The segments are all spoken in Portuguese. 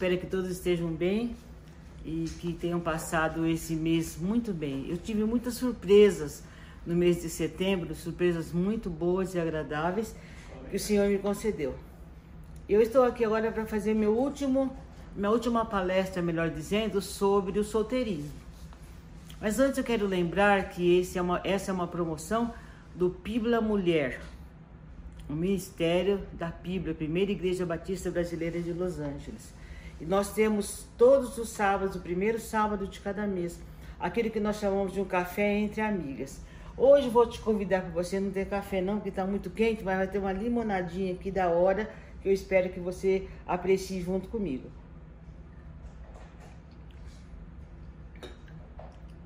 Espero que todos estejam bem e que tenham passado esse mês muito bem. Eu tive muitas surpresas no mês de setembro, surpresas muito boas e agradáveis que o Senhor me concedeu. Eu estou aqui agora para fazer meu último, minha última palestra, melhor dizendo, sobre o solteirismo. Mas antes eu quero lembrar que é uma, essa é uma promoção do Pibla Mulher, o Ministério da Bíblia, Primeira Igreja Batista Brasileira de Los Angeles. Nós temos todos os sábados, o primeiro sábado de cada mês, aquele que nós chamamos de um café entre amigas. Hoje vou te convidar para você não ter café não, porque está muito quente, mas vai ter uma limonadinha aqui da hora que eu espero que você aprecie junto comigo.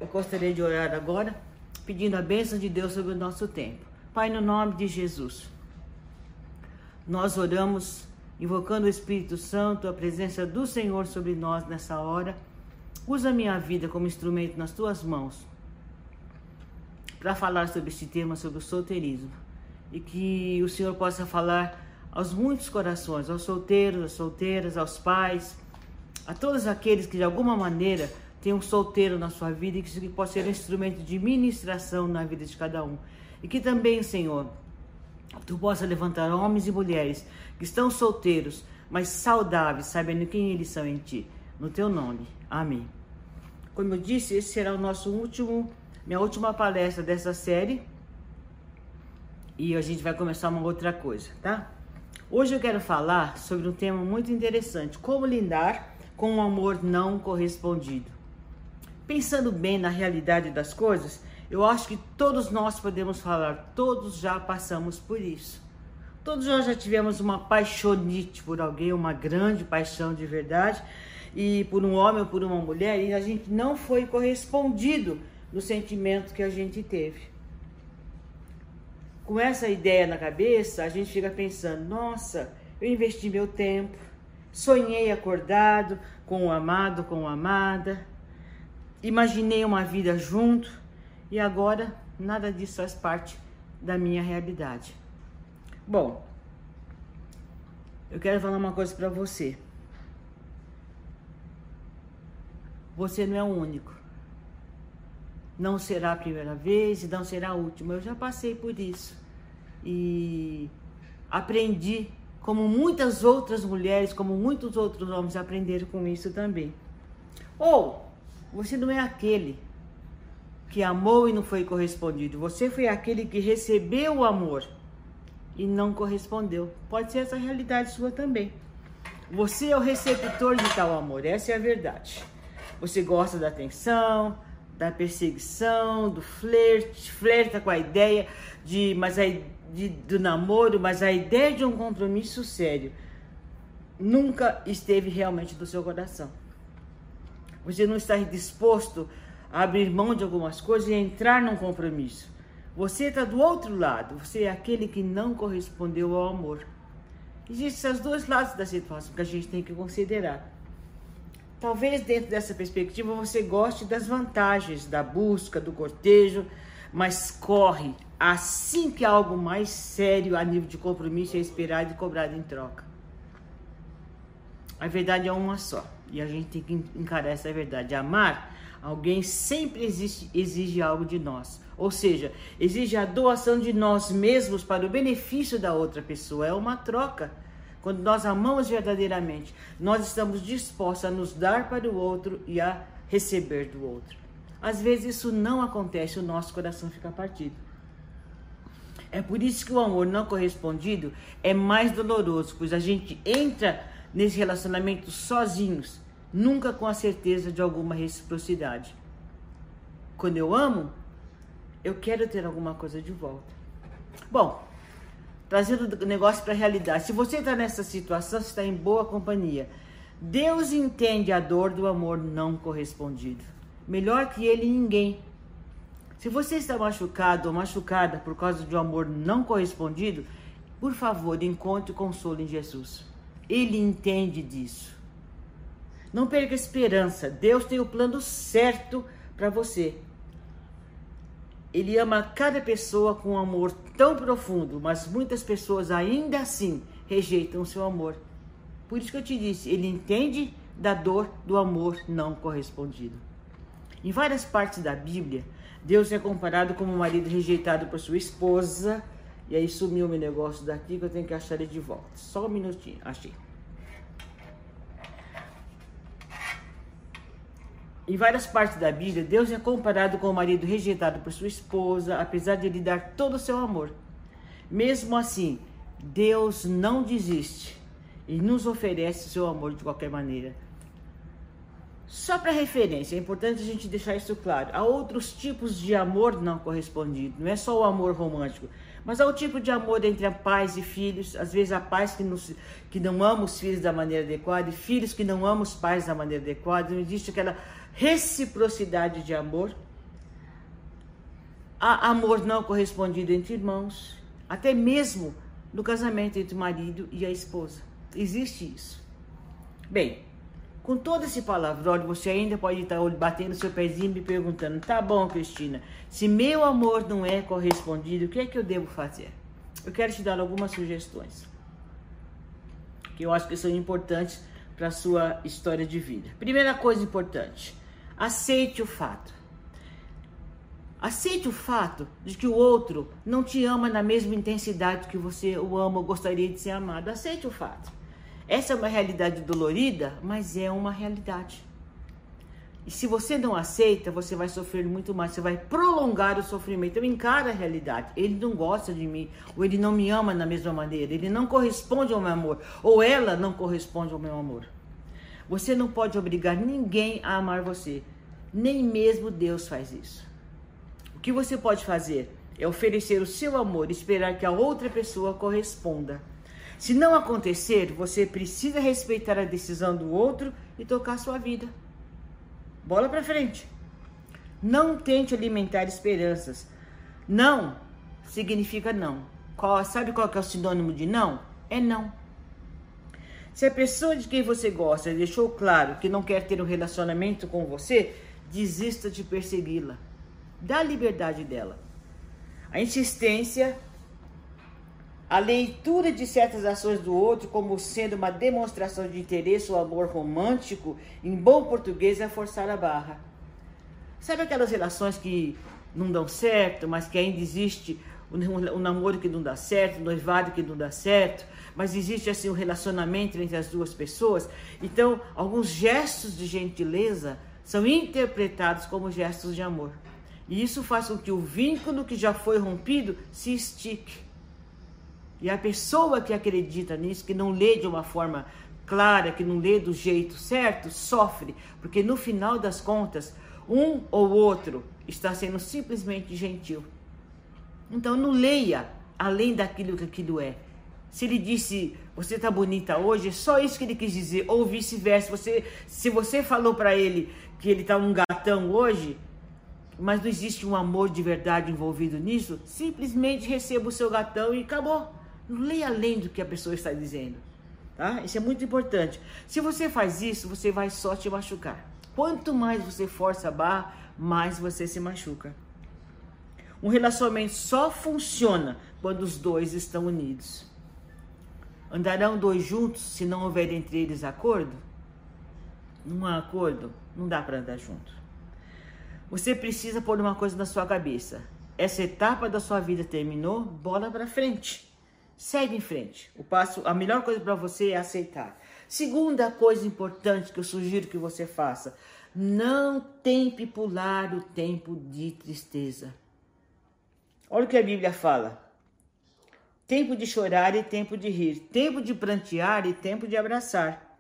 Eu gostaria de orar agora, pedindo a bênção de Deus sobre o nosso tempo. Pai, no nome de Jesus. Nós oramos invocando o Espírito Santo, a presença do Senhor sobre nós nessa hora. Usa minha vida como instrumento nas tuas mãos para falar sobre este tema, sobre o solteirismo. E que o Senhor possa falar aos muitos corações, aos solteiros, às solteiras, aos pais, a todos aqueles que de alguma maneira têm um solteiro na sua vida e que isso possa ser um instrumento de ministração na vida de cada um. E que também, Senhor, tu possa levantar homens e mulheres que estão solteiros, mas saudáveis, sabendo quem eles são em ti. No teu nome. Amém. Como eu disse, esse será o nosso último, minha última palestra dessa série. E a gente vai começar uma outra coisa, tá? Hoje eu quero falar sobre um tema muito interessante: como lidar com um amor não correspondido. Pensando bem na realidade das coisas, eu acho que todos nós podemos falar, todos já passamos por isso. Todos nós já tivemos uma paixonite por alguém, uma grande paixão de verdade, e por um homem ou por uma mulher, e a gente não foi correspondido no sentimento que a gente teve. Com essa ideia na cabeça, a gente fica pensando: nossa, eu investi meu tempo, sonhei acordado com o amado, com a amada, imaginei uma vida junto e agora nada disso faz parte da minha realidade. Bom, eu quero falar uma coisa para você. Você não é o único. Não será a primeira vez e não será a última. Eu já passei por isso. E aprendi, como muitas outras mulheres, como muitos outros homens aprenderam com isso também. Ou você não é aquele que amou e não foi correspondido. Você foi aquele que recebeu o amor e não correspondeu. Pode ser essa realidade sua também. Você é o receptor de tal amor, essa é a verdade. Você gosta da atenção, da perseguição, do flerte, flerta com a ideia de, mas a, de, do namoro, mas a ideia de um compromisso sério nunca esteve realmente no seu coração. Você não está disposto abrir mão de algumas coisas e entrar num compromisso. Você está do outro lado, você é aquele que não correspondeu ao amor. Existem esses dois lados da situação que a gente tem que considerar. Talvez dentro dessa perspectiva você goste das vantagens da busca, do cortejo, mas corre assim que algo mais sério a nível de compromisso é esperado e cobrado em troca. A verdade é uma só e a gente tem que encarar essa verdade. Amar Alguém sempre exige, exige algo de nós. Ou seja, exige a doação de nós mesmos para o benefício da outra pessoa. É uma troca. Quando nós amamos verdadeiramente, nós estamos dispostos a nos dar para o outro e a receber do outro. Às vezes isso não acontece, o nosso coração fica partido. É por isso que o amor não correspondido é mais doloroso, pois a gente entra nesse relacionamento sozinhos nunca com a certeza de alguma reciprocidade. Quando eu amo, eu quero ter alguma coisa de volta. Bom, trazendo o negócio para a realidade. Se você está nessa situação, você está em boa companhia. Deus entende a dor do amor não correspondido. Melhor que ele ninguém. Se você está machucado ou machucada por causa de um amor não correspondido, por favor, encontre consolo em Jesus. Ele entende disso. Não perca esperança. Deus tem o plano certo para você. Ele ama cada pessoa com um amor tão profundo, mas muitas pessoas ainda assim rejeitam o seu amor. Por isso que eu te disse, ele entende da dor do amor não correspondido. Em várias partes da Bíblia, Deus é comparado como um marido rejeitado por sua esposa. E aí sumiu meu negócio daqui que eu tenho que achar ele de volta. Só um minutinho, achei. Em várias partes da Bíblia, Deus é comparado com o marido rejeitado por sua esposa, apesar de lhe dar todo o seu amor. Mesmo assim, Deus não desiste e nos oferece seu amor de qualquer maneira. Só para referência, é importante a gente deixar isso claro. Há outros tipos de amor não correspondido, não é só o amor romântico, mas há o tipo de amor entre pais e filhos. Às vezes há pais que, não que não amam os filhos da maneira adequada e filhos que não amam os pais da maneira adequada. Não existe aquela reciprocidade de amor. Amor não correspondido entre irmãos, até mesmo no casamento entre o marido e a esposa. Existe isso. Bem, com todo esse palavrão, você ainda pode estar batendo seu pezinho e me perguntando: tá bom, Cristina, se meu amor não é correspondido, o que é que eu devo fazer? Eu quero te dar algumas sugestões que eu acho que são importantes para a sua história de vida. Primeira coisa importante: aceite o fato. Aceite o fato de que o outro não te ama na mesma intensidade que você o ama ou gostaria de ser amado. Aceite o fato. Essa é uma realidade dolorida, mas é uma realidade. E se você não aceita, você vai sofrer muito mais, você vai prolongar o sofrimento. Eu encaro a realidade. Ele não gosta de mim, ou ele não me ama da mesma maneira, ele não corresponde ao meu amor, ou ela não corresponde ao meu amor. Você não pode obrigar ninguém a amar você, nem mesmo Deus faz isso. O que você pode fazer é oferecer o seu amor e esperar que a outra pessoa corresponda. Se não acontecer, você precisa respeitar a decisão do outro e tocar sua vida. Bola para frente. Não tente alimentar esperanças. Não significa não. Qual, sabe qual é o sinônimo de não? É não. Se a pessoa de quem você gosta deixou claro que não quer ter um relacionamento com você, desista de persegui-la. Dá a liberdade dela. A insistência a leitura de certas ações do outro como sendo uma demonstração de interesse ou amor romântico, em bom português, é forçar a barra. Sabe aquelas relações que não dão certo, mas que ainda existe o namoro que não dá certo, o noivado que não dá certo, mas existe assim um relacionamento entre as duas pessoas. Então, alguns gestos de gentileza são interpretados como gestos de amor. E isso faz com que o vínculo que já foi rompido se estique. E a pessoa que acredita nisso, que não lê de uma forma clara, que não lê do jeito certo, sofre, porque no final das contas, um ou outro está sendo simplesmente gentil. Então não leia além daquilo que aquilo é. Se ele disse você está bonita hoje, é só isso que ele quis dizer, ou vice-versa. Você, se você falou para ele que ele está um gatão hoje, mas não existe um amor de verdade envolvido nisso, simplesmente receba o seu gatão e acabou. Não leia além do que a pessoa está dizendo. Tá? Isso é muito importante. Se você faz isso, você vai só te machucar. Quanto mais você força a barra, mais você se machuca. Um relacionamento só funciona quando os dois estão unidos. Andarão dois juntos se não houver entre eles acordo? Não há acordo, não dá para andar junto. Você precisa pôr uma coisa na sua cabeça. Essa etapa da sua vida terminou, bola para frente. Segue em frente. O passo, a melhor coisa para você é aceitar. Segunda coisa importante que eu sugiro que você faça: não tente pular o tempo de tristeza. Olha o que a Bíblia fala. Tempo de chorar e tempo de rir, tempo de prantear e tempo de abraçar.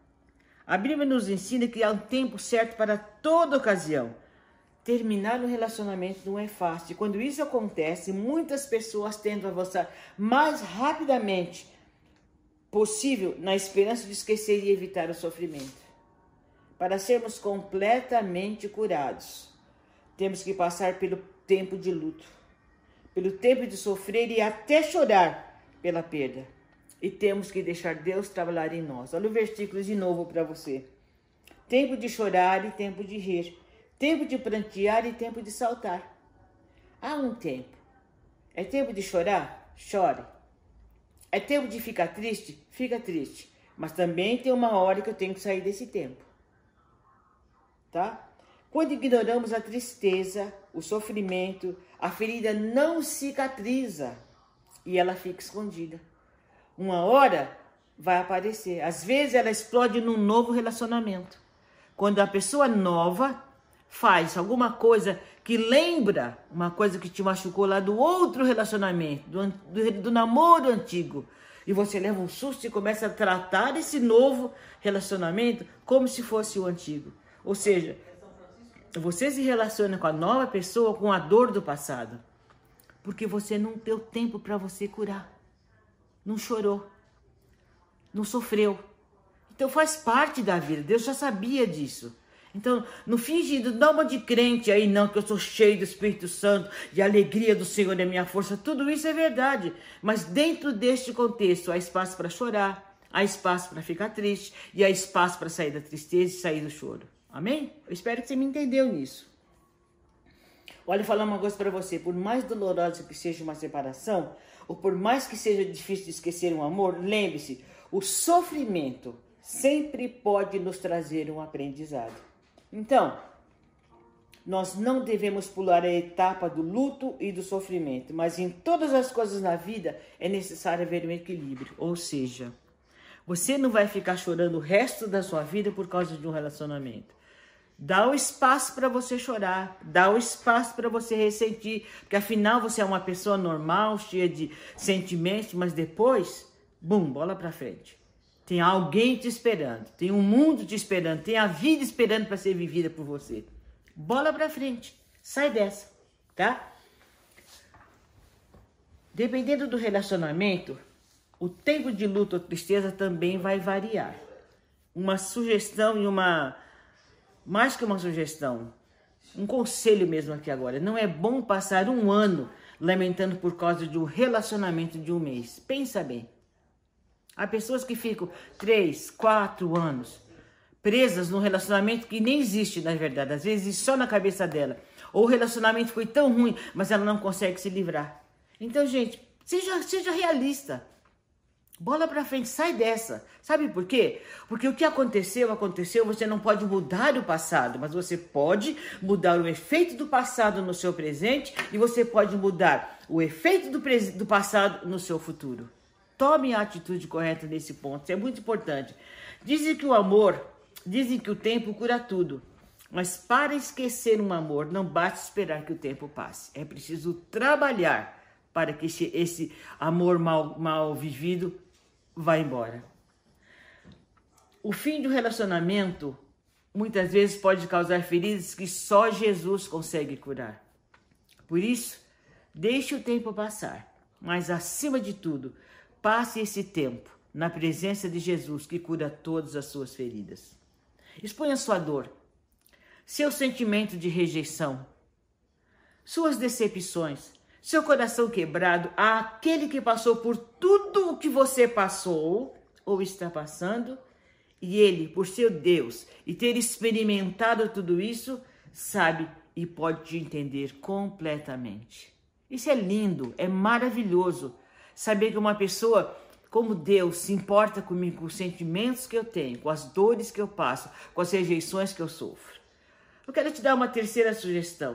A Bíblia nos ensina que há um tempo certo para toda ocasião terminar um relacionamento não é fácil. Quando isso acontece, muitas pessoas tentam avançar mais rapidamente possível na esperança de esquecer e evitar o sofrimento. Para sermos completamente curados, temos que passar pelo tempo de luto, pelo tempo de sofrer e até chorar pela perda. E temos que deixar Deus trabalhar em nós. Olha o versículo de novo para você. Tempo de chorar e tempo de rir. Tempo de prantear e tempo de saltar. Há um tempo. É tempo de chorar? Chore. É tempo de ficar triste? Fica triste. Mas também tem uma hora que eu tenho que sair desse tempo. Tá? Quando ignoramos a tristeza, o sofrimento, a ferida não cicatriza e ela fica escondida. Uma hora vai aparecer. Às vezes ela explode num novo relacionamento. Quando a pessoa nova faz alguma coisa que lembra uma coisa que te machucou lá do outro relacionamento, do, do, do namoro antigo, e você leva um susto e começa a tratar esse novo relacionamento como se fosse o antigo. Ou seja, você se relaciona com a nova pessoa com a dor do passado, porque você não deu tempo para você curar, não chorou, não sofreu. Então faz parte da vida. Deus já sabia disso. Então, não finge dá uma de crente aí, não, que eu sou cheio do Espírito Santo, de alegria do Senhor é minha força. Tudo isso é verdade. Mas dentro deste contexto, há espaço para chorar, há espaço para ficar triste e há espaço para sair da tristeza e sair do choro. Amém? Eu espero que você me entendeu nisso. Olha, eu falar uma coisa para você. Por mais dolorosa que seja uma separação, ou por mais que seja difícil de esquecer um amor, lembre-se, o sofrimento sempre pode nos trazer um aprendizado. Então, nós não devemos pular a etapa do luto e do sofrimento, mas em todas as coisas na vida é necessário haver um equilíbrio. Ou seja, você não vai ficar chorando o resto da sua vida por causa de um relacionamento. Dá o espaço para você chorar, dá o espaço para você ressentir, porque afinal você é uma pessoa normal, cheia de sentimentos, mas depois, bum, bola para frente. Tem alguém te esperando, tem um mundo te esperando, tem a vida esperando para ser vivida por você. Bola para frente, sai dessa, tá? Dependendo do relacionamento, o tempo de luto ou tristeza também vai variar. Uma sugestão e uma mais que uma sugestão, um conselho mesmo aqui agora. Não é bom passar um ano lamentando por causa de um relacionamento de um mês. Pensa bem. Há pessoas que ficam três, quatro anos presas num relacionamento que nem existe, na verdade. Às vezes só na cabeça dela. Ou o relacionamento foi tão ruim, mas ela não consegue se livrar. Então, gente, seja, seja realista. Bola pra frente, sai dessa. Sabe por quê? Porque o que aconteceu, aconteceu, você não pode mudar o passado, mas você pode mudar o efeito do passado no seu presente e você pode mudar o efeito do, do passado no seu futuro. Tome a atitude correta nesse ponto, isso é muito importante. Dizem que o amor, dizem que o tempo cura tudo. Mas para esquecer um amor, não basta esperar que o tempo passe. É preciso trabalhar para que esse amor mal, mal vivido vai embora. O fim do relacionamento muitas vezes pode causar feridas que só Jesus consegue curar. Por isso, deixe o tempo passar, mas acima de tudo, passe esse tempo na presença de Jesus que cura todas as suas feridas. Exponha sua dor, seu sentimento de rejeição, suas decepções, seu coração quebrado àquele que passou por tudo o que você passou ou está passando, e ele, por ser Deus e ter experimentado tudo isso, sabe e pode te entender completamente. Isso é lindo, é maravilhoso saber que uma pessoa como Deus se importa comigo, com os sentimentos que eu tenho, com as dores que eu passo, com as rejeições que eu sofro. Eu quero te dar uma terceira sugestão.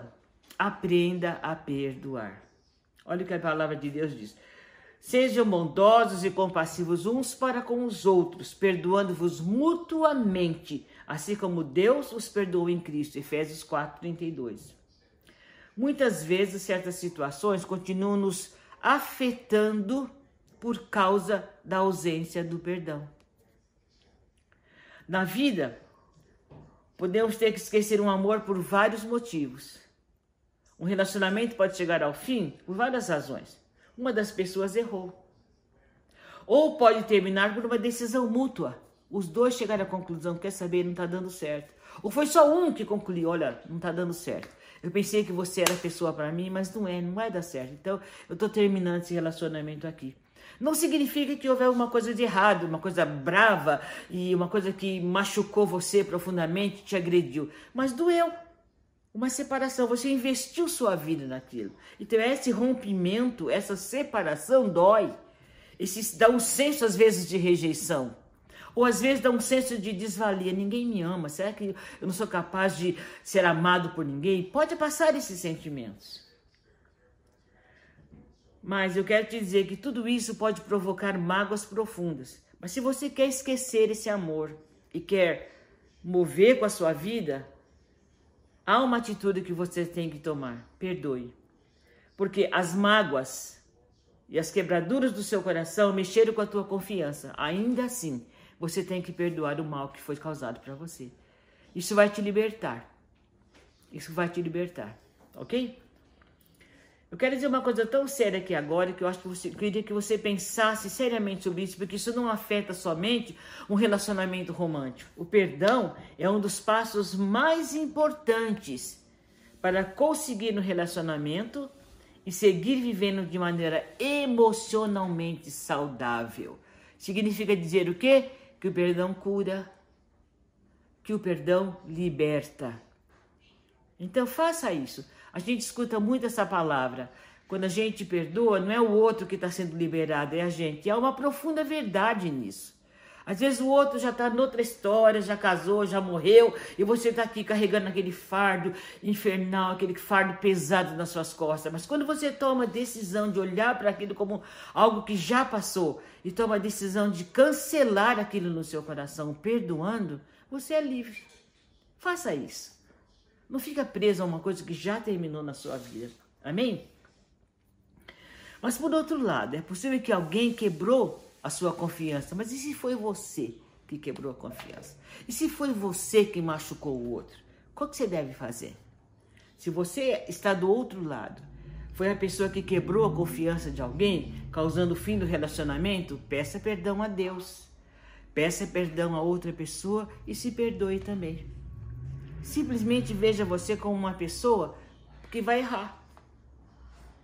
Aprenda a perdoar. Olha o que a palavra de Deus diz. Sejam bondosos e compassivos uns para com os outros, perdoando-vos mutuamente, assim como Deus os perdoou em Cristo. Efésios 4, 32. Muitas vezes, certas situações continuam nos afetando por causa da ausência do perdão. Na vida, podemos ter que esquecer um amor por vários motivos. Um relacionamento pode chegar ao fim por várias razões. Uma das pessoas errou. Ou pode terminar por uma decisão mútua. Os dois chegaram à conclusão, quer saber, não está dando certo. Ou foi só um que concluiu, olha, não está dando certo. Eu pensei que você era a pessoa para mim, mas não é, não vai dar certo. Então, eu estou terminando esse relacionamento aqui. Não significa que houve uma coisa de errado, uma coisa brava e uma coisa que machucou você profundamente, te agrediu, mas doeu. Uma separação, você investiu sua vida naquilo. Então, esse rompimento, essa separação dói. Esse, dá um senso, às vezes, de rejeição. Ou às vezes dá um senso de desvalia. Ninguém me ama. Será que eu não sou capaz de ser amado por ninguém? Pode passar esses sentimentos. Mas eu quero te dizer que tudo isso pode provocar mágoas profundas. Mas se você quer esquecer esse amor e quer mover com a sua vida, há uma atitude que você tem que tomar: perdoe. Porque as mágoas e as quebraduras do seu coração mexeram com a tua confiança. Ainda assim, você tem que perdoar o mal que foi causado para você. Isso vai te libertar. Isso vai te libertar, ok? Eu quero dizer uma coisa tão séria aqui agora que eu acho que você queria que você pensasse seriamente sobre isso, porque isso não afeta somente um relacionamento romântico. O perdão é um dos passos mais importantes para conseguir um relacionamento e seguir vivendo de maneira emocionalmente saudável. Significa dizer o quê? Que o perdão cura, que o perdão liberta. Então faça isso. A gente escuta muito essa palavra. Quando a gente perdoa, não é o outro que está sendo liberado, é a gente. E há uma profunda verdade nisso. Às vezes o outro já está noutra história, já casou, já morreu, e você está aqui carregando aquele fardo infernal, aquele fardo pesado nas suas costas. Mas quando você toma a decisão de olhar para aquilo como algo que já passou e toma a decisão de cancelar aquilo no seu coração, perdoando, você é livre. Faça isso. Não fica preso a uma coisa que já terminou na sua vida. Amém? Mas por outro lado, é possível que alguém quebrou a sua confiança. Mas e se foi você que quebrou a confiança? E se foi você que machucou o outro? Qual que você deve fazer? Se você está do outro lado, foi a pessoa que quebrou a confiança de alguém, causando o fim do relacionamento, peça perdão a Deus. Peça perdão a outra pessoa e se perdoe também. Simplesmente veja você como uma pessoa que vai errar,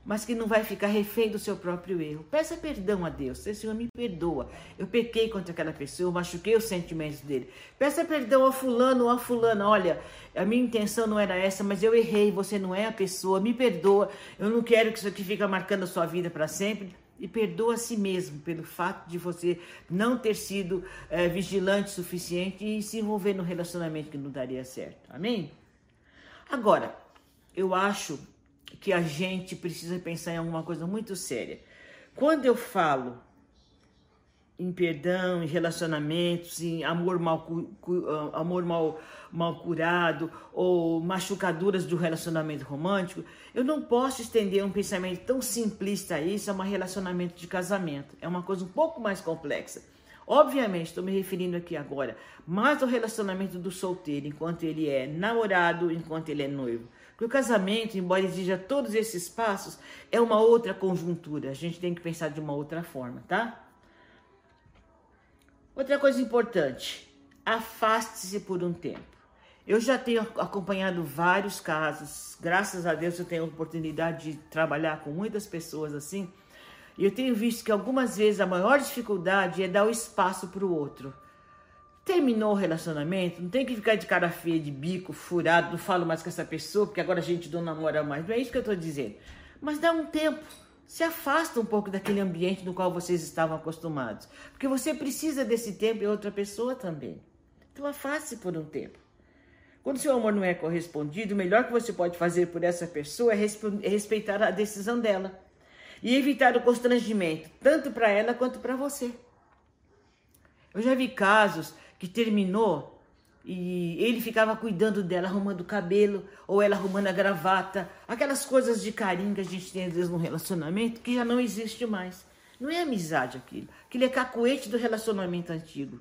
mas que não vai ficar refém do seu próprio erro. Peça perdão a Deus. Senhor, me perdoa. Eu pequei contra aquela pessoa, eu machuquei os sentimentos dele. Peça perdão ao fulano ou à fulana. Olha, a minha intenção não era essa, mas eu errei. Você não é a pessoa. Me perdoa. Eu não quero que isso aqui fique marcando a sua vida para sempre e perdoa a si mesmo pelo fato de você não ter sido é, vigilante o suficiente e se envolver no relacionamento que não daria certo. Amém? Agora, eu acho que a gente precisa pensar em alguma coisa muito séria. Quando eu falo em perdão, em relacionamentos, em amor mal, ah, amor mal, mal curado ou machucaduras do relacionamento romântico, eu não posso estender um pensamento tão simplista a isso a um relacionamento de casamento. É uma coisa um pouco mais complexa. Obviamente, estou me referindo aqui agora mais ao relacionamento do solteiro, enquanto ele é namorado, enquanto ele é noivo. Porque o casamento, embora exija todos esses passos, é uma outra conjuntura. A gente tem que pensar de uma outra forma, tá? Outra coisa importante, afaste-se por um tempo. Eu já tenho acompanhado vários casos, graças a Deus eu tenho a oportunidade de trabalhar com muitas pessoas assim, e eu tenho visto que algumas vezes a maior dificuldade é dar o espaço para o outro. Terminou o relacionamento, não tem que ficar de cara feia, de bico, furado, não falo mais com essa pessoa, porque agora a gente não namora mais. Não é isso que eu estou dizendo. Mas dá um tempo se afasta um pouco daquele ambiente no qual vocês estavam acostumados. Porque você precisa desse tempo e outra pessoa também. Então afaste por um tempo. Quando seu amor não é correspondido, o melhor que você pode fazer por essa pessoa é, respeitar a decisão dela e evitar o constrangimento, tanto para ela quanto para você. Eu já vi casos que terminou e ele ficava cuidando dela, arrumando o cabelo, ou ela arrumando a gravata, aquelas coisas de carinho que a gente tem às vezes no relacionamento que já não existe mais. Não é amizade aquilo, aquilo é cacuete do relacionamento antigo.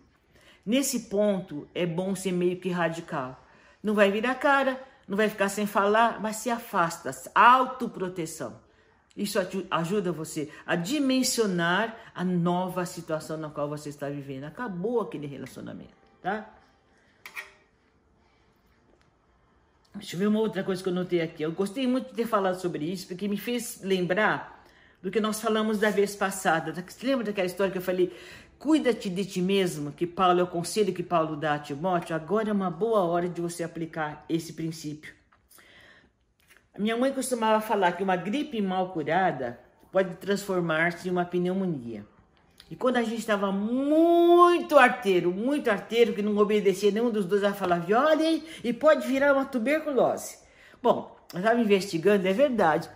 Nesse ponto é bom ser meio que radical. Não vai virar cara, não vai ficar sem falar, mas se afasta, autoproteção. Isso ajuda você a dimensionar a nova situação na qual você está vivendo. Acabou aquele relacionamento, tá? Deixa eu ver uma outra coisa que eu notei aqui. Eu gostei muito de ter falado sobre isso, porque me fez lembrar do que nós falamos da vez passada. Você lembra daquela história que eu falei? Cuida-te de ti mesmo, que Paulo é o conselho que Paulo dá a Timóteo. Agora é uma boa hora de você aplicar esse princípio. Minha mãe costumava falar que uma gripe mal curada pode transformar-se em uma pneumonia. E quando a gente estava muito arteiro, muito arteiro, que não obedecia nenhum dos dois, ela falava, olha, e pode virar uma tuberculose. Bom, eu estava investigando, é verdade.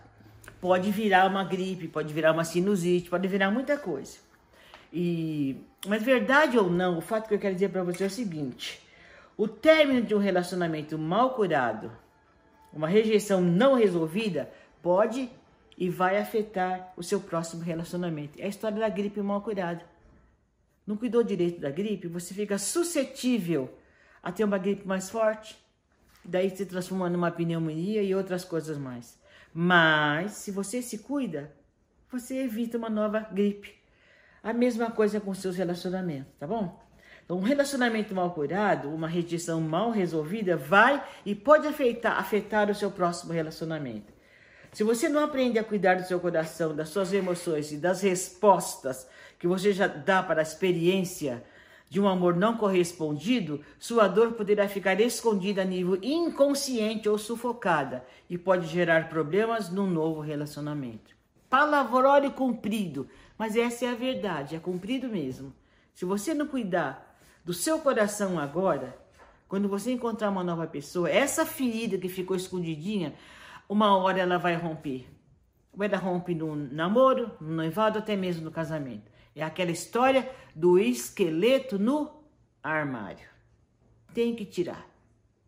Pode virar uma gripe, pode virar uma sinusite, pode virar muita coisa. E, mas verdade ou não, o fato que eu quero dizer para você é o seguinte: o término de um relacionamento mal curado, uma rejeição não resolvida, pode e vai afetar o seu próximo relacionamento. É a história da gripe mal curada. Não cuidou direito da gripe, você fica suscetível a ter uma gripe mais forte, daí se transforma numa pneumonia e outras coisas mais. Mas se você se cuida, você evita uma nova gripe. A mesma coisa com seus relacionamentos, tá bom? Então, um relacionamento mal curado, uma rejeição mal resolvida, vai e pode afetar, afetar o seu próximo relacionamento. Se você não aprende a cuidar do seu coração, das suas emoções e das respostas que você já dá para a experiência de um amor não correspondido, sua dor poderá ficar escondida a nível inconsciente ou sufocada e pode gerar problemas no novo relacionamento. Palavrone cumprido mas essa é a verdade, é cumprido mesmo. Se você não cuidar do seu coração agora, quando você encontrar uma nova pessoa, essa ferida que ficou escondidinha, uma hora ela vai romper. Ou ela rompe no namoro, no noivado, até mesmo no casamento. É aquela história do esqueleto no armário. Tem que tirar,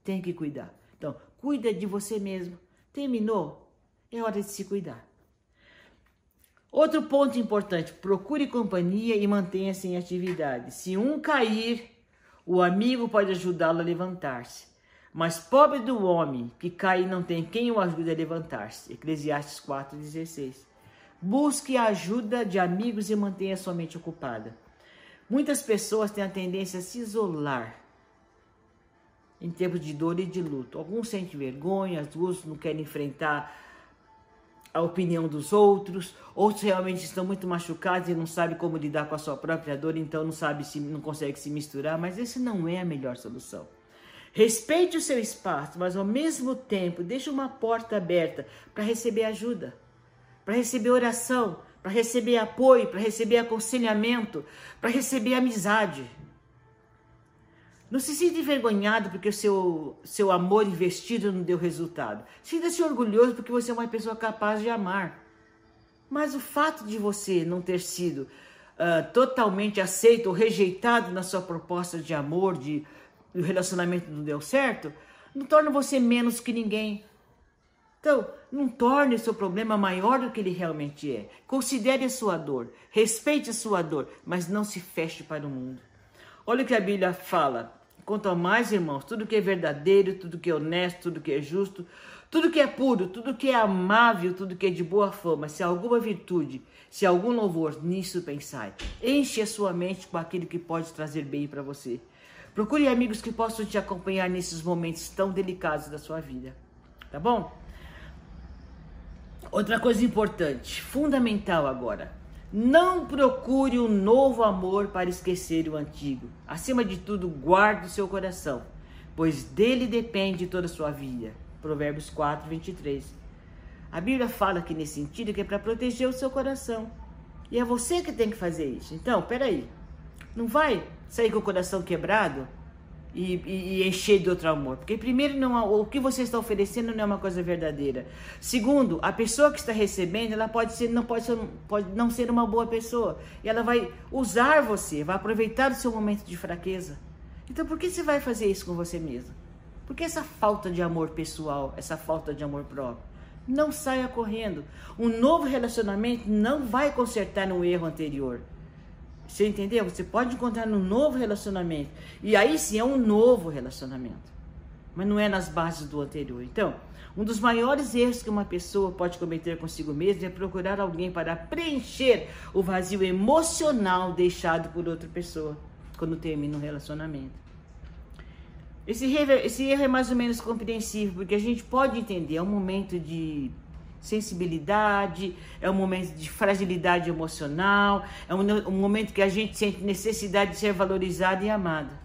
tem que cuidar. Então, cuida de você mesmo. Terminou? É hora de se cuidar. Outro ponto importante: procure companhia e mantenha-se em atividade. Se um cair, o amigo pode ajudá-lo a levantar-se. Mas pobre do homem que cai e não tem quem o ajude a levantar-se. Eclesiastes 4,16. Busque a ajuda de amigos e mantenha sua mente ocupada. Muitas pessoas têm a tendência a se isolar em tempos de dor e de luto. Alguns sentem vergonha, outros não querem enfrentar a opinião dos outros, outros realmente estão muito machucados e não sabem como lidar com a sua própria dor, então não sabe se não consegue se misturar, mas esse não é a melhor solução. Respeite o seu espaço, mas ao mesmo tempo deixe uma porta aberta para receber ajuda, para receber oração, para receber apoio, para receber aconselhamento, para receber amizade. Não se sinta envergonhado porque o seu, seu amor investido não deu resultado. Sinta-se orgulhoso porque você é uma pessoa capaz de amar. Mas o fato de você não ter sido uh, totalmente aceito ou rejeitado na sua proposta de amor, de o relacionamento não deu certo, não torna você menos que ninguém. Então, não torne o seu problema maior do que ele realmente é. Considere a sua dor, respeite a sua dor, mas não se feche para o mundo. Olha o que a Bíblia fala Quanto ao mais, irmãos, tudo que é verdadeiro, tudo que é honesto, tudo que é justo, tudo que é puro, tudo que é amável, tudo que é de boa fama, se há alguma virtude, se há algum louvor, nisso pensai. Enche a sua mente com aquilo que pode trazer bem para você. Procure amigos que possam te acompanhar nesses momentos tão delicados da sua vida. Tá bom? Outra coisa importante, fundamental agora. Não procure um novo amor para esquecer o antigo. Acima de tudo, guarde o seu coração, pois dele depende toda a sua vida. Provérbios 4, 23. A Bíblia fala aqui nesse sentido que é para proteger o seu coração. E é você que tem que fazer isso. Então, peraí. Não vai sair com o coração quebrado e, e, e, encher de outro amor. Porque, primeiro, não, o que você está oferecendo não é uma coisa verdadeira. Segundo, a pessoa que está recebendo, ela pode, ser, não, pode, ser, pode não ser uma boa pessoa. E ela vai usar você, vai aproveitar o seu momento de fraqueza. Então, por que você vai fazer isso com você mesmo? Por que essa falta de amor pessoal, essa falta de amor próprio? Não saia correndo. Um novo relacionamento não vai consertar um erro anterior. Você entendeu? Você pode encontrar num novo relacionamento. E aí sim é um novo relacionamento. Mas não é nas bases do anterior. Então, um dos maiores erros que uma pessoa pode cometer consigo mesma é procurar alguém para preencher o vazio emocional deixado por outra pessoa quando termina um relacionamento. Esse erro, esse erro é mais ou menos compreensível, porque a gente pode entender, é um momento de sensibilidade, é um momento de fragilidade emocional, é um, um momento que a gente sente necessidade de ser valorizada e amada.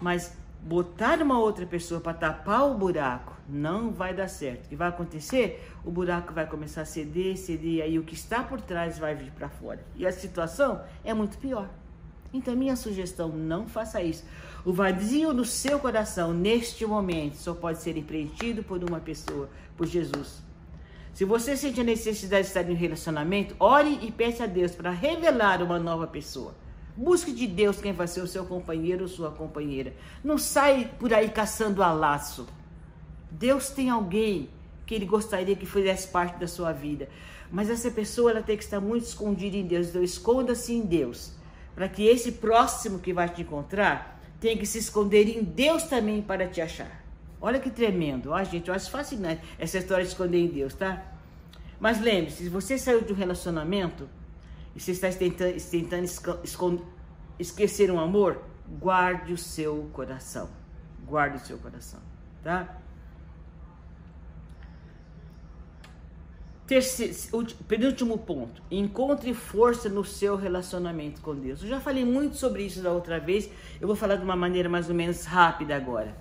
Mas botar uma outra pessoa para tapar o buraco não vai dar certo. O que vai acontecer? O buraco vai começar a ceder, ceder, e aí o que está por trás vai vir para fora. E a situação é muito pior. Então, minha sugestão, não faça isso. O vazio no seu coração, neste momento, só pode ser preenchido por uma pessoa, por Jesus. Se você sente a necessidade de estar em um relacionamento, ore e peça a Deus para revelar uma nova pessoa. Busque de Deus quem vai ser o seu companheiro ou sua companheira. Não sai por aí caçando a laço. Deus tem alguém que ele gostaria que fizesse parte da sua vida. Mas essa pessoa ela tem que estar muito escondida em Deus. Então esconda-se em Deus. Para que esse próximo que vai te encontrar tenha que se esconder em Deus também para te achar. Olha que tremendo. Ó, gente, eu acho fascinante essa história de esconder em Deus, tá? Mas lembre-se, se você saiu de um relacionamento e você está tentando, tentando esquecer um amor, guarde o seu coração. Guarde o seu coração, tá? Terceiro, penúltimo ponto, encontre força no seu relacionamento com Deus. Eu já falei muito sobre isso da outra vez, eu vou falar de uma maneira mais ou menos rápida agora.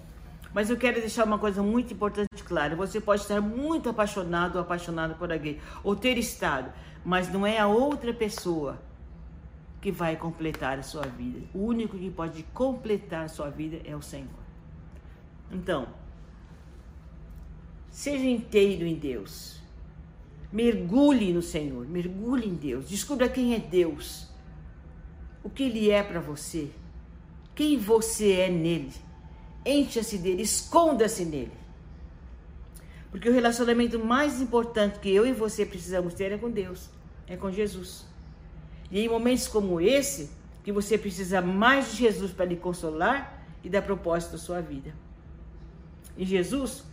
Mas eu quero deixar uma coisa muito importante clara. Você pode estar muito apaixonado ou apaixonada por alguém, ou ter estado, mas não é a outra pessoa que vai completar a sua vida. O único que pode completar a sua vida é o Senhor. Então, seja inteiro em Deus Mergulhe no Senhor, mergulhe em Deus, descubra quem é Deus, o que Ele é para você, quem você é nele. Encha-se dele, esconda-se nele. Porque o relacionamento mais importante que eu e você precisamos ter é com Deus, é com Jesus. E em momentos como esse, que você precisa mais de Jesus para lhe consolar e dar propósito à sua vida. Em Jesus,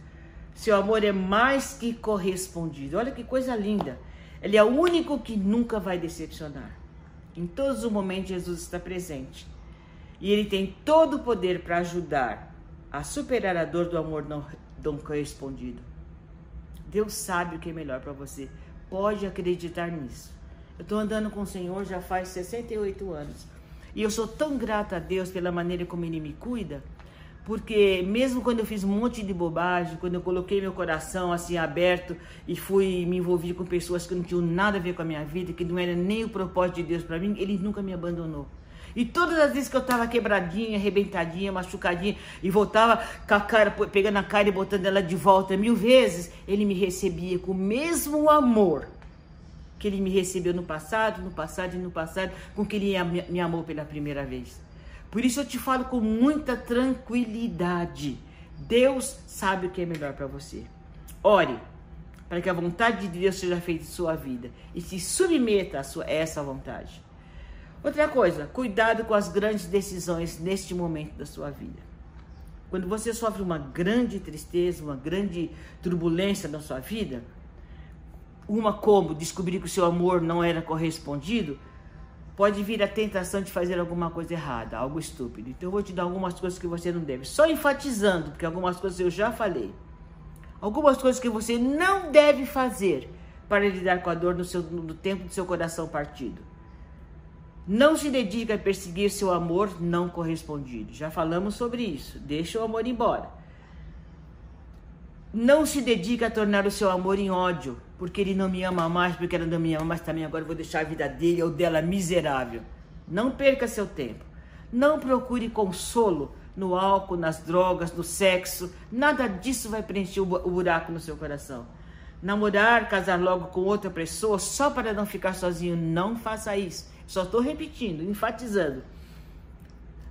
seu amor é mais que correspondido. Olha que coisa linda. Ele é o único que nunca vai decepcionar. Em todos os momentos, Jesus está presente. E ele tem todo o poder para ajudar a superar a dor do amor não, não correspondido. Deus sabe o que é melhor para você. Pode acreditar nisso. Eu estou andando com o Senhor já faz 68 anos. E eu sou tão grata a Deus pela maneira como Ele me cuida porque mesmo quando eu fiz um monte de bobagem, quando eu coloquei meu coração assim aberto e fui me envolver com pessoas que não tinham nada a ver com a minha vida, que não era nem o propósito de Deus para mim, ele nunca me abandonou. E todas as vezes que eu estava quebradinha, arrebentadinha, machucadinha e voltava com a cara, pegando a cara e botando ela de volta mil vezes, ele me recebia com o mesmo amor que ele me recebeu no passado, no passado e no passado, com que ele me amou pela primeira vez. Por isso eu te falo com muita tranquilidade. Deus sabe o que é melhor para você. Ore para que a vontade de Deus seja feita em sua vida e se submeta a, sua, a essa vontade. Outra coisa, cuidado com as grandes decisões neste momento da sua vida. Quando você sofre uma grande tristeza, uma grande turbulência na sua vida, uma como descobrir que o seu amor não era correspondido, pode vir a tentação de fazer alguma coisa errada, algo estúpido. Então eu vou te dar algumas coisas que você não deve. Só enfatizando, porque algumas coisas eu já falei. Algumas coisas que você não deve fazer para lidar com a dor no, seu, no tempo do seu coração partido. Não se dedique a perseguir seu amor não correspondido. Já falamos sobre isso. Deixa o amor embora. Não se dedique a tornar o seu amor em ódio porque ele não me ama mais, porque ela não me ama mais também, agora eu vou deixar a vida dele ou dela miserável. Não perca seu tempo. Não procure consolo no álcool, nas drogas, no sexo. Nada disso vai preencher o buraco no seu coração. Namorar, casar logo com outra pessoa só para não ficar sozinho, não faça isso. Só estou repetindo, enfatizando.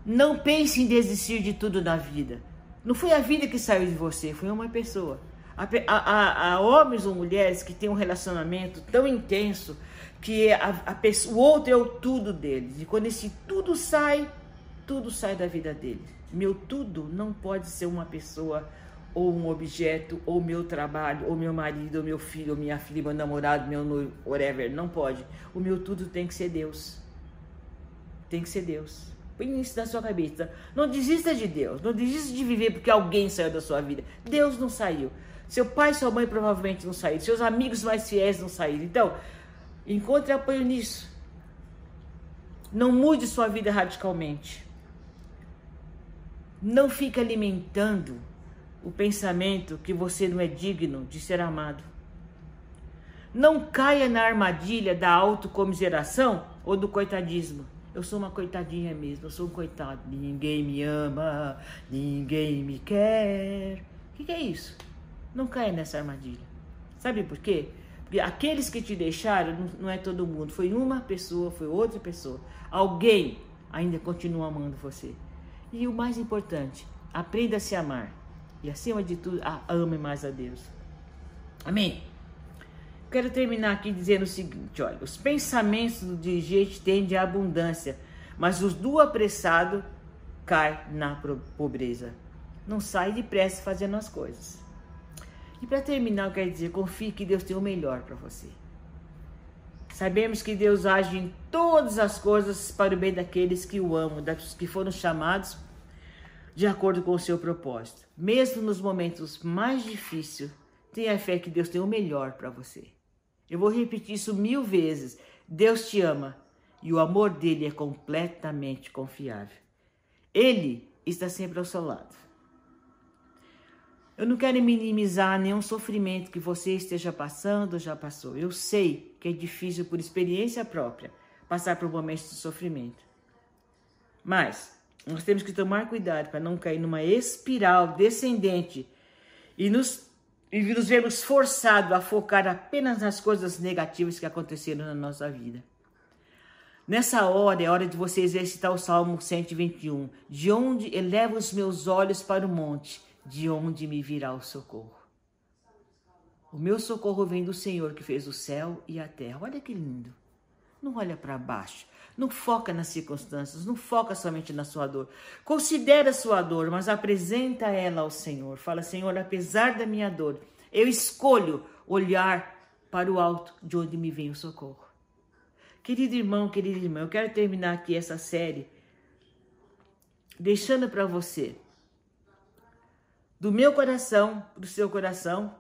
Não pense em desistir de tudo na vida. Não foi a vida que saiu de você, foi uma pessoa. A, a, a, homens ou mulheres que têm um relacionamento tão intenso que a, pessoa, o outro é o tudo deles. E quando esse tudo sai, tudo sai da vida deles. Meu tudo não pode ser uma pessoa ou um objeto, ou meu trabalho, ou meu marido, ou meu filho, ou minha filha, meu namorado, meu noivo, whatever. Não pode. O meu tudo tem que ser Deus. Tem que ser Deus. Põe isso na sua cabeça. Não desista de Deus. Não desista de viver porque alguém saiu da sua vida. Deus não saiu. Seu pai e sua mãe provavelmente não saíram. Seus amigos mais fiéis não saíram. Então, encontre apoio nisso. Não mude sua vida radicalmente. Não fique alimentando o pensamento que você não é digno de ser amado. Não caia na armadilha da autocomiseração ou do coitadismo. Eu sou uma coitadinha mesmo, eu sou um coitado. Ninguém me ama, ninguém me quer. O que, que é isso? Não caia nessa armadilha. Sabe por quê? Porque aqueles que te deixaram não é todo mundo. Foi uma pessoa, foi outra pessoa. Alguém ainda continua amando você. E o mais importante, aprenda a se amar. E acima de tudo, ame mais a Deus. Amém? Quero terminar aqui dizendo o seguinte: olha, os pensamentos do dirigente tendem à abundância, mas os do apressado cai na pobreza. Não sai depressa fazendo as coisas. E para terminar, eu quero dizer: confie que Deus tem o melhor para você. Sabemos que Deus age em todas as coisas para o bem daqueles que o amam, daqueles que foram chamados de acordo com o seu propósito. Mesmo nos momentos mais difíceis, tenha fé que Deus tem o melhor para você. Eu vou repetir isso mil vezes. Deus te ama e o amor dele é completamente confiável. Ele está sempre ao seu lado. Eu não quero minimizar nenhum sofrimento que você esteja passando ou já passou. Eu sei que é difícil por experiência própria passar por momentos de sofrimento. Mas nós temos que tomar cuidado para não cair numa espiral descendente e nos e nos vemos forçados a focar apenas nas coisas negativas que aconteceram na nossa vida. Nessa hora é hora de você exercitar o Salmo 121. De onde elevo os meus olhos para o monte, de onde me virá o socorro. O meu socorro vem do Senhor que fez o céu e a terra. Olha que lindo. Não olha para baixo. Não foca nas circunstâncias, não foca somente na sua dor. Considera a sua dor, mas apresenta ela ao Senhor. Fala, Senhor, apesar da minha dor, eu escolho olhar para o alto de onde me vem o socorro. Querido irmão, querida irmã, eu quero terminar aqui essa série deixando para você do meu coração para o seu coração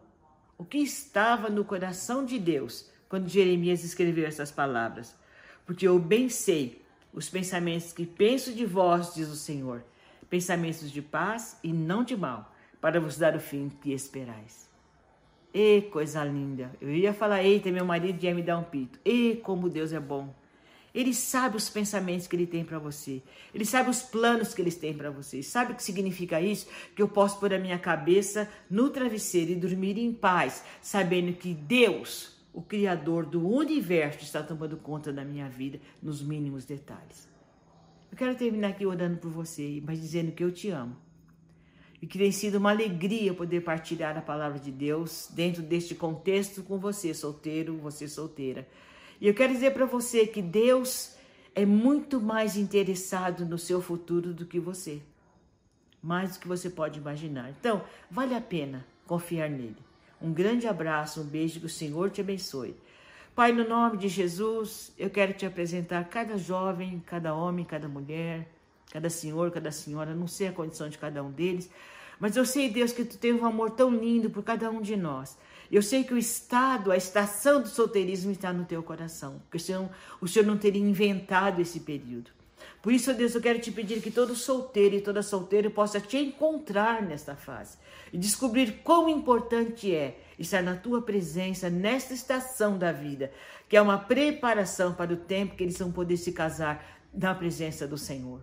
o que estava no coração de Deus quando Jeremias escreveu essas palavras porque eu bem sei os pensamentos que penso de vós, diz o Senhor, pensamentos de paz e não de mal, para vos dar o fim que esperais. E coisa linda! Eu ia falar, eita, meu marido ia me dar um pito. E como Deus é bom! Ele sabe os pensamentos que ele tem para você. Ele sabe os planos que ele tem para você. Sabe o que significa isso? Que eu posso pôr a minha cabeça no travesseiro e dormir em paz, sabendo que Deus o Criador do universo está tomando conta da minha vida nos mínimos detalhes. Eu quero terminar aqui orando por você, mas dizendo que eu te amo. E que tem sido uma alegria poder partilhar a palavra de Deus dentro deste contexto com você, solteiro, você solteira. E eu quero dizer para você que Deus é muito mais interessado no seu futuro do que você. Mais do que você pode imaginar. Então, vale a pena confiar nele. Um grande abraço, um beijo, que o Senhor te abençoe. Pai, no nome de Jesus, eu quero te apresentar cada jovem, cada homem, cada mulher, cada senhor, cada senhora, não sei a condição de cada um deles, mas eu sei, Deus, que tu tens um amor tão lindo por cada um de nós. Eu sei que o estado, a estação do solteirismo está no teu coração, porque senão o Senhor não teria inventado esse período. Por isso, Deus, eu quero te pedir que todo solteiro e toda solteira possa te encontrar nesta fase e descobrir quão importante é estar na tua presença nesta estação da vida, que é uma preparação para o tempo que eles vão poder se casar na presença do Senhor.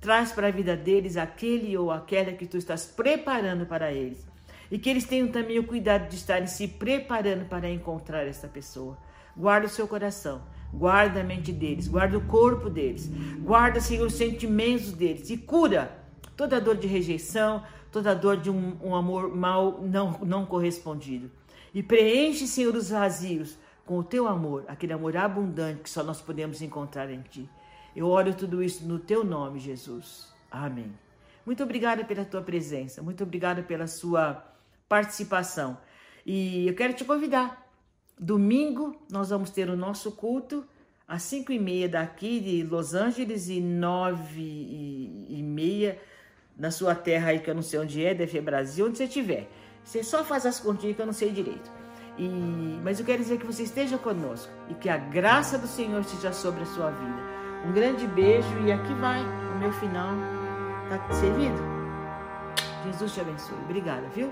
Traz para a vida deles aquele ou aquela que tu estás preparando para eles. E que eles tenham também o cuidado de estarem se preparando para encontrar essa pessoa. Guarda o seu coração Guarda a mente deles, guarda o corpo deles, guarda, Senhor, os sentimentos deles e cura toda dor de rejeição, toda dor de um, um amor mal não, não correspondido. E preenche, Senhor, os vazios com o teu amor, aquele amor abundante que só nós podemos encontrar em ti. Eu oro tudo isso no teu nome, Jesus. Amém. Muito obrigada pela tua presença, muito obrigada pela sua participação. E eu quero te convidar Domingo nós vamos ter o nosso culto às 5 e meia daqui de Los Angeles e 9 e, meia na sua terra aí, que eu não sei onde é, deve ser Brasil, onde você estiver. Você só faz as continhas que eu não sei direito. E, mas eu quero dizer que você esteja conosco e que a graça do Senhor esteja sobre a sua vida. Um grande beijo e aqui vai o meu final. Tá servido? Jesus te abençoe. Obrigada, viu?